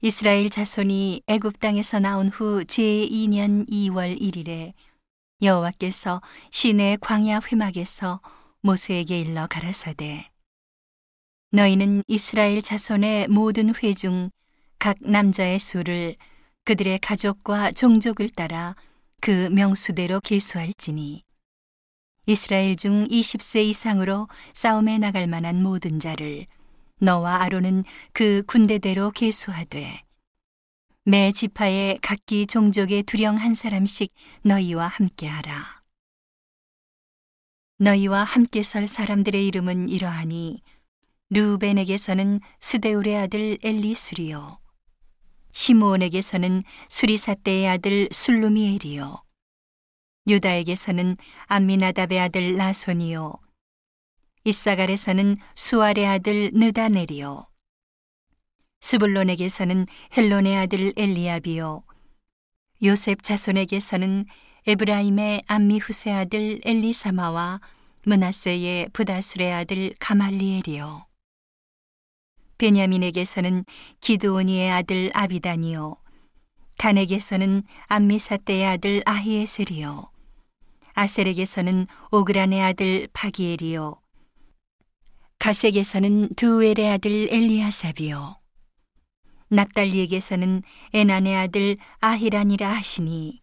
이스라엘 자손이 애굽 땅에서 나온 후 제2년 2월 1일에 여호와께서 시내 광야 회막에서 모세에게 일러 가라사대 너희는 이스라엘 자손의 모든 회 중 각 남자의 수를 그들의 가족과 종족을 따라 그 명수대로 계수할지니 이스라엘 중 20세 이상으로 싸움에 나갈 만한 모든 자를 너와 아론은 그 군대대로 계수하되 매 지파에 각기 종족의 두령 한 사람씩 너희와 함께하라. 너희와 함께 설 사람들의 이름은 이러하니 루벤에게서는 스데울의 아들 엘리수리요 시므온에게서는 수리사떼의 아들 술루미엘이요 유다에게서는 암미나답의 아들 라손이요 이사갈에서는 수알의 아들 느다넬이요. 스불론에게서는 헬론의 아들 엘리압이요. 요셉 자손에게서는 에브라임의 암미후세 아들 엘리사마와 문하세의 부다술의 아들 가말리엘이요. 베냐민에게서는 기드오니의 아들 아비다니요. 단에게서는 암미사떼의 아들 아히에셀이요. 아셀에게서는 오그란의 아들 바기엘이요 가색에서는 두엘의 아들 엘리아삽이요. 납달리에게서는 에난의 아들 아히란이라 하시니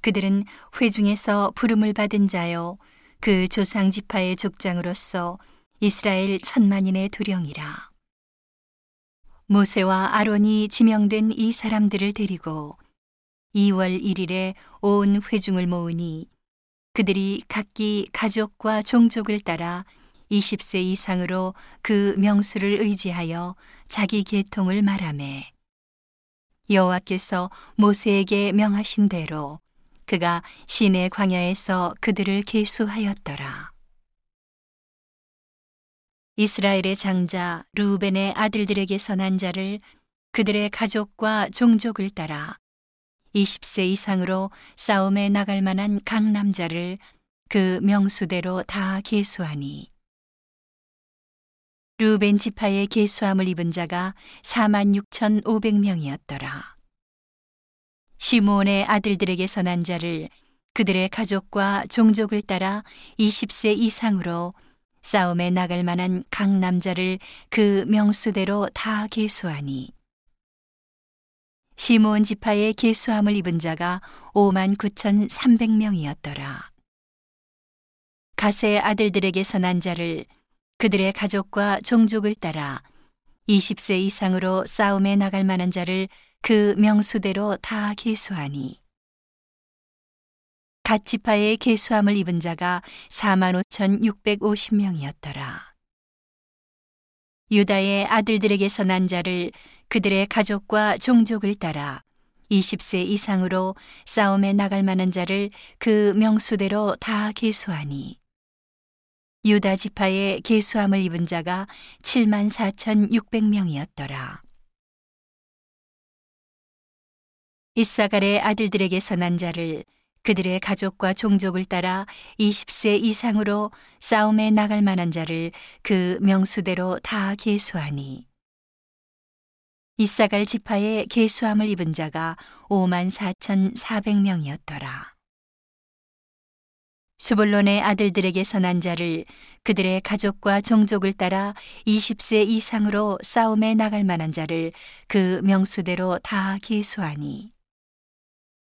그들은 회중에서 부름을 받은 자요. 그 조상 지파의 족장으로서 이스라엘 천만인의 두령이라. 모세와 아론이 지명된 이 사람들을 데리고 2월 1일에 온 회중을 모으니 그들이 각기 가족과 종족을 따라 20세 이상으로 그 명수를 의지하여 자기 계통을 말하매 여호와께서 모세에게 명하신 대로 그가 시내 광야에서 그들을 계수하였더라. 이스라엘의 장자 루벤의 아들들에게서 난 자를 그들의 가족과 종족을 따라 20세 이상으로 싸움에 나갈 만한 각 남자를 그 명수대로 다 계수하니 루벤 지파의 계수함을 입은 자가 4만 6,500명이었더라. 시므온의 아들들에게서 난 자를 그들의 가족과 종족을 따라 20세 이상으로 싸움에 나갈 만한 각 남자를 그 명수대로 다 계수하니 시몬 지파의 계수함을 입은 자가 5만 9,300명이었더라. 가세 아들들에게서 난 자를 그들의 가족과 종족을 따라 20세 이상으로 싸움에 나갈 만한 자를 그 명수대로 다 계수하니 갓 지파의 계수함을 입은 자가 4만 5,650명이었더라. 유다의 아들들에게서 난 자를 그들의 가족과 종족을 따라 20세 이상으로 싸움에 나갈 만한 자를 그 명수대로 다 계수하니 유다 지파의 계수함을 입은 자가 7만 4,600명이었더라. 이사갈의 아들들에게서 난 자를 그들의 가족과 종족을 따라 20세 이상으로 싸움에 나갈 만한 자를 그 명수대로 다 계수하니 이사갈 지파의 계수함을 입은 자가 5만 4,400명이었더라. 수볼론의 아들들에게서 난 자를 그들의 가족과 종족을 따라 20세 이상으로 싸움에 나갈 만한 자를 그 명수대로 다 계수하니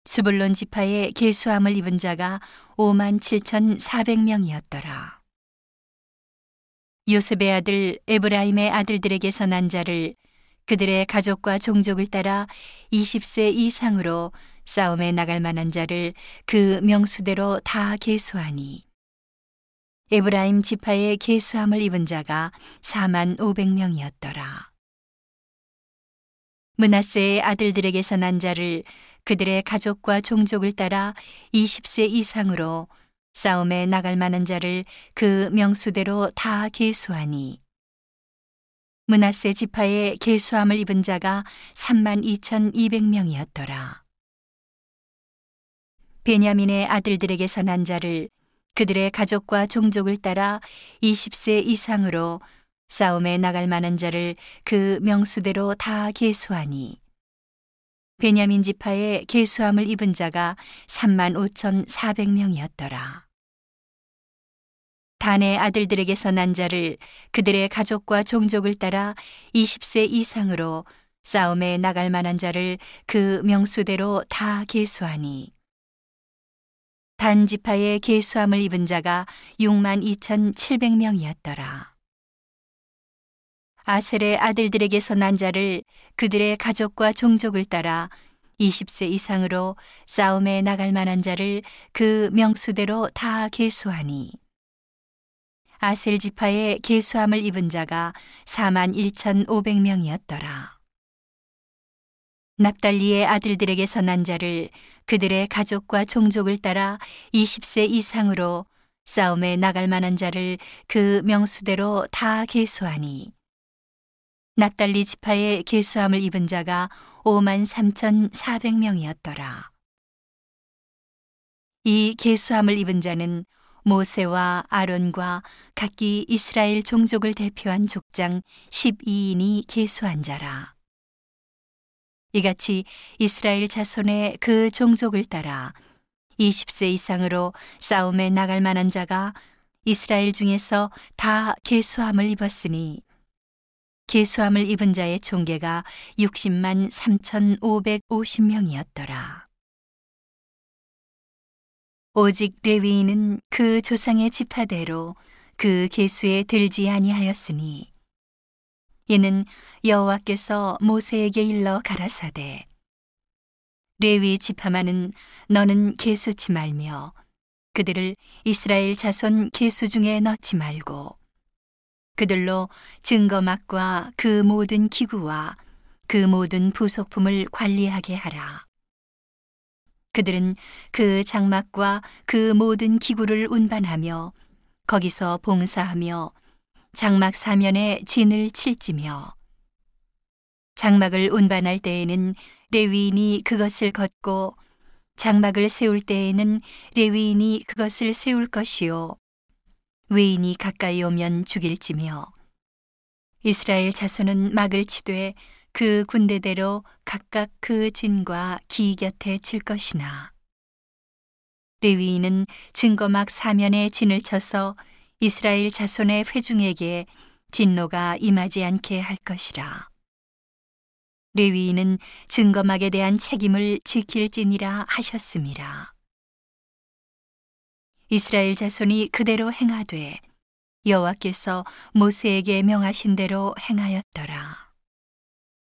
수불론 지파의 계수함을 입은 자가 5만 7,400명이었더라. 요셉의 아들 에브라임의 아들들에게서 난 자를 그들의 가족과 종족을 따라 20세 이상으로 싸움에 나갈 만한 자를 그 명수대로 다 계수하니 에브라임 지파의 계수함을 입은 자가 4만 500명이었더라. 문하세의 아들들에게서 난 자를 그들의 가족과 종족을 따라 20세 이상으로 싸움에 나갈 만한 자를 그 명수대로 다 계수하니 문하세 지파의 계수함을 입은 자가 3만 2,200명이었더라. 베냐민의 아들들에게서 난 자를 그들의 가족과 종족을 따라 20세 이상으로 싸움에 나갈 만한 자를 그 명수대로 다 계수하니 베냐민 지파의 계수함을 입은 자가 3만 5,400명이었더라. 단의 아들들에게서 난 자를 그들의 가족과 종족을 따라 20세 이상으로 싸움에 나갈 만한 자를 그 명수대로 다 계수하니 단 지파의 계수함을 입은 자가 6만 2,700명이었더라. 아셀의 아들들에게서 난 자를 그들의 가족과 종족을 따라 20세 이상으로 싸움에 나갈 만한 자를 그 명수대로 다 계수하니 아셀 지파의 계수함을 입은 자가 4만 1,500명이었더라. 납달리의 아들들에게서 난 자를 그들의 가족과 종족을 따라 20세 이상으로 싸움에 나갈 만한 자를 그 명수대로 다 계수하니 납달리 지파의 계수함을 입은 자가 5만 3,400명이었더라. 이 계수함을 입은 자는 모세와 아론과 각기 이스라엘 종족을 대표한 족장 12인이 계수한 자라. 이같이 이스라엘 자손의 그 종족을 따라 20세 이상으로 싸움에 나갈 만한 자가 이스라엘 중에서 다 계수함을 입었으니 계수함을 입은 자의 총계가 60만 3,550명이었더라. 오직 레위인은 그 조상의 지파대로 그 계수에 들지 아니하였으니 이는 여호와께서 모세에게 일러 가라사대 레위 지파만은 너는 계수치 말며 그들을 이스라엘 자손 계수 중에 넣지 말고 그들로 증거막과 그 모든 기구와 그 모든 부속품을 관리하게 하라. 그들은 그 장막과 그 모든 기구를 운반하며 거기서 봉사하며 장막 사면에 진을 칠지며. 장막을 운반할 때에는 레위인이 그것을 걷고 장막을 세울 때에는 레위인이 그것을 세울 것이요. 외인이 가까이 오면 죽일지며. 이스라엘 자손은 막을 치되 그 군대대로 각각 그 진과 기 곁에 칠 것이나. 레위인은 증거막 사면에 진을 쳐서 이스라엘 자손의 회중에게 진노가 임하지 않게 할 것이라. 레위인은 증거막에 대한 책임을 지킬지니라 하셨습니다. 이스라엘 자손이 그대로 행하되 여호와께서 모세에게 명하신 대로 행하였더라.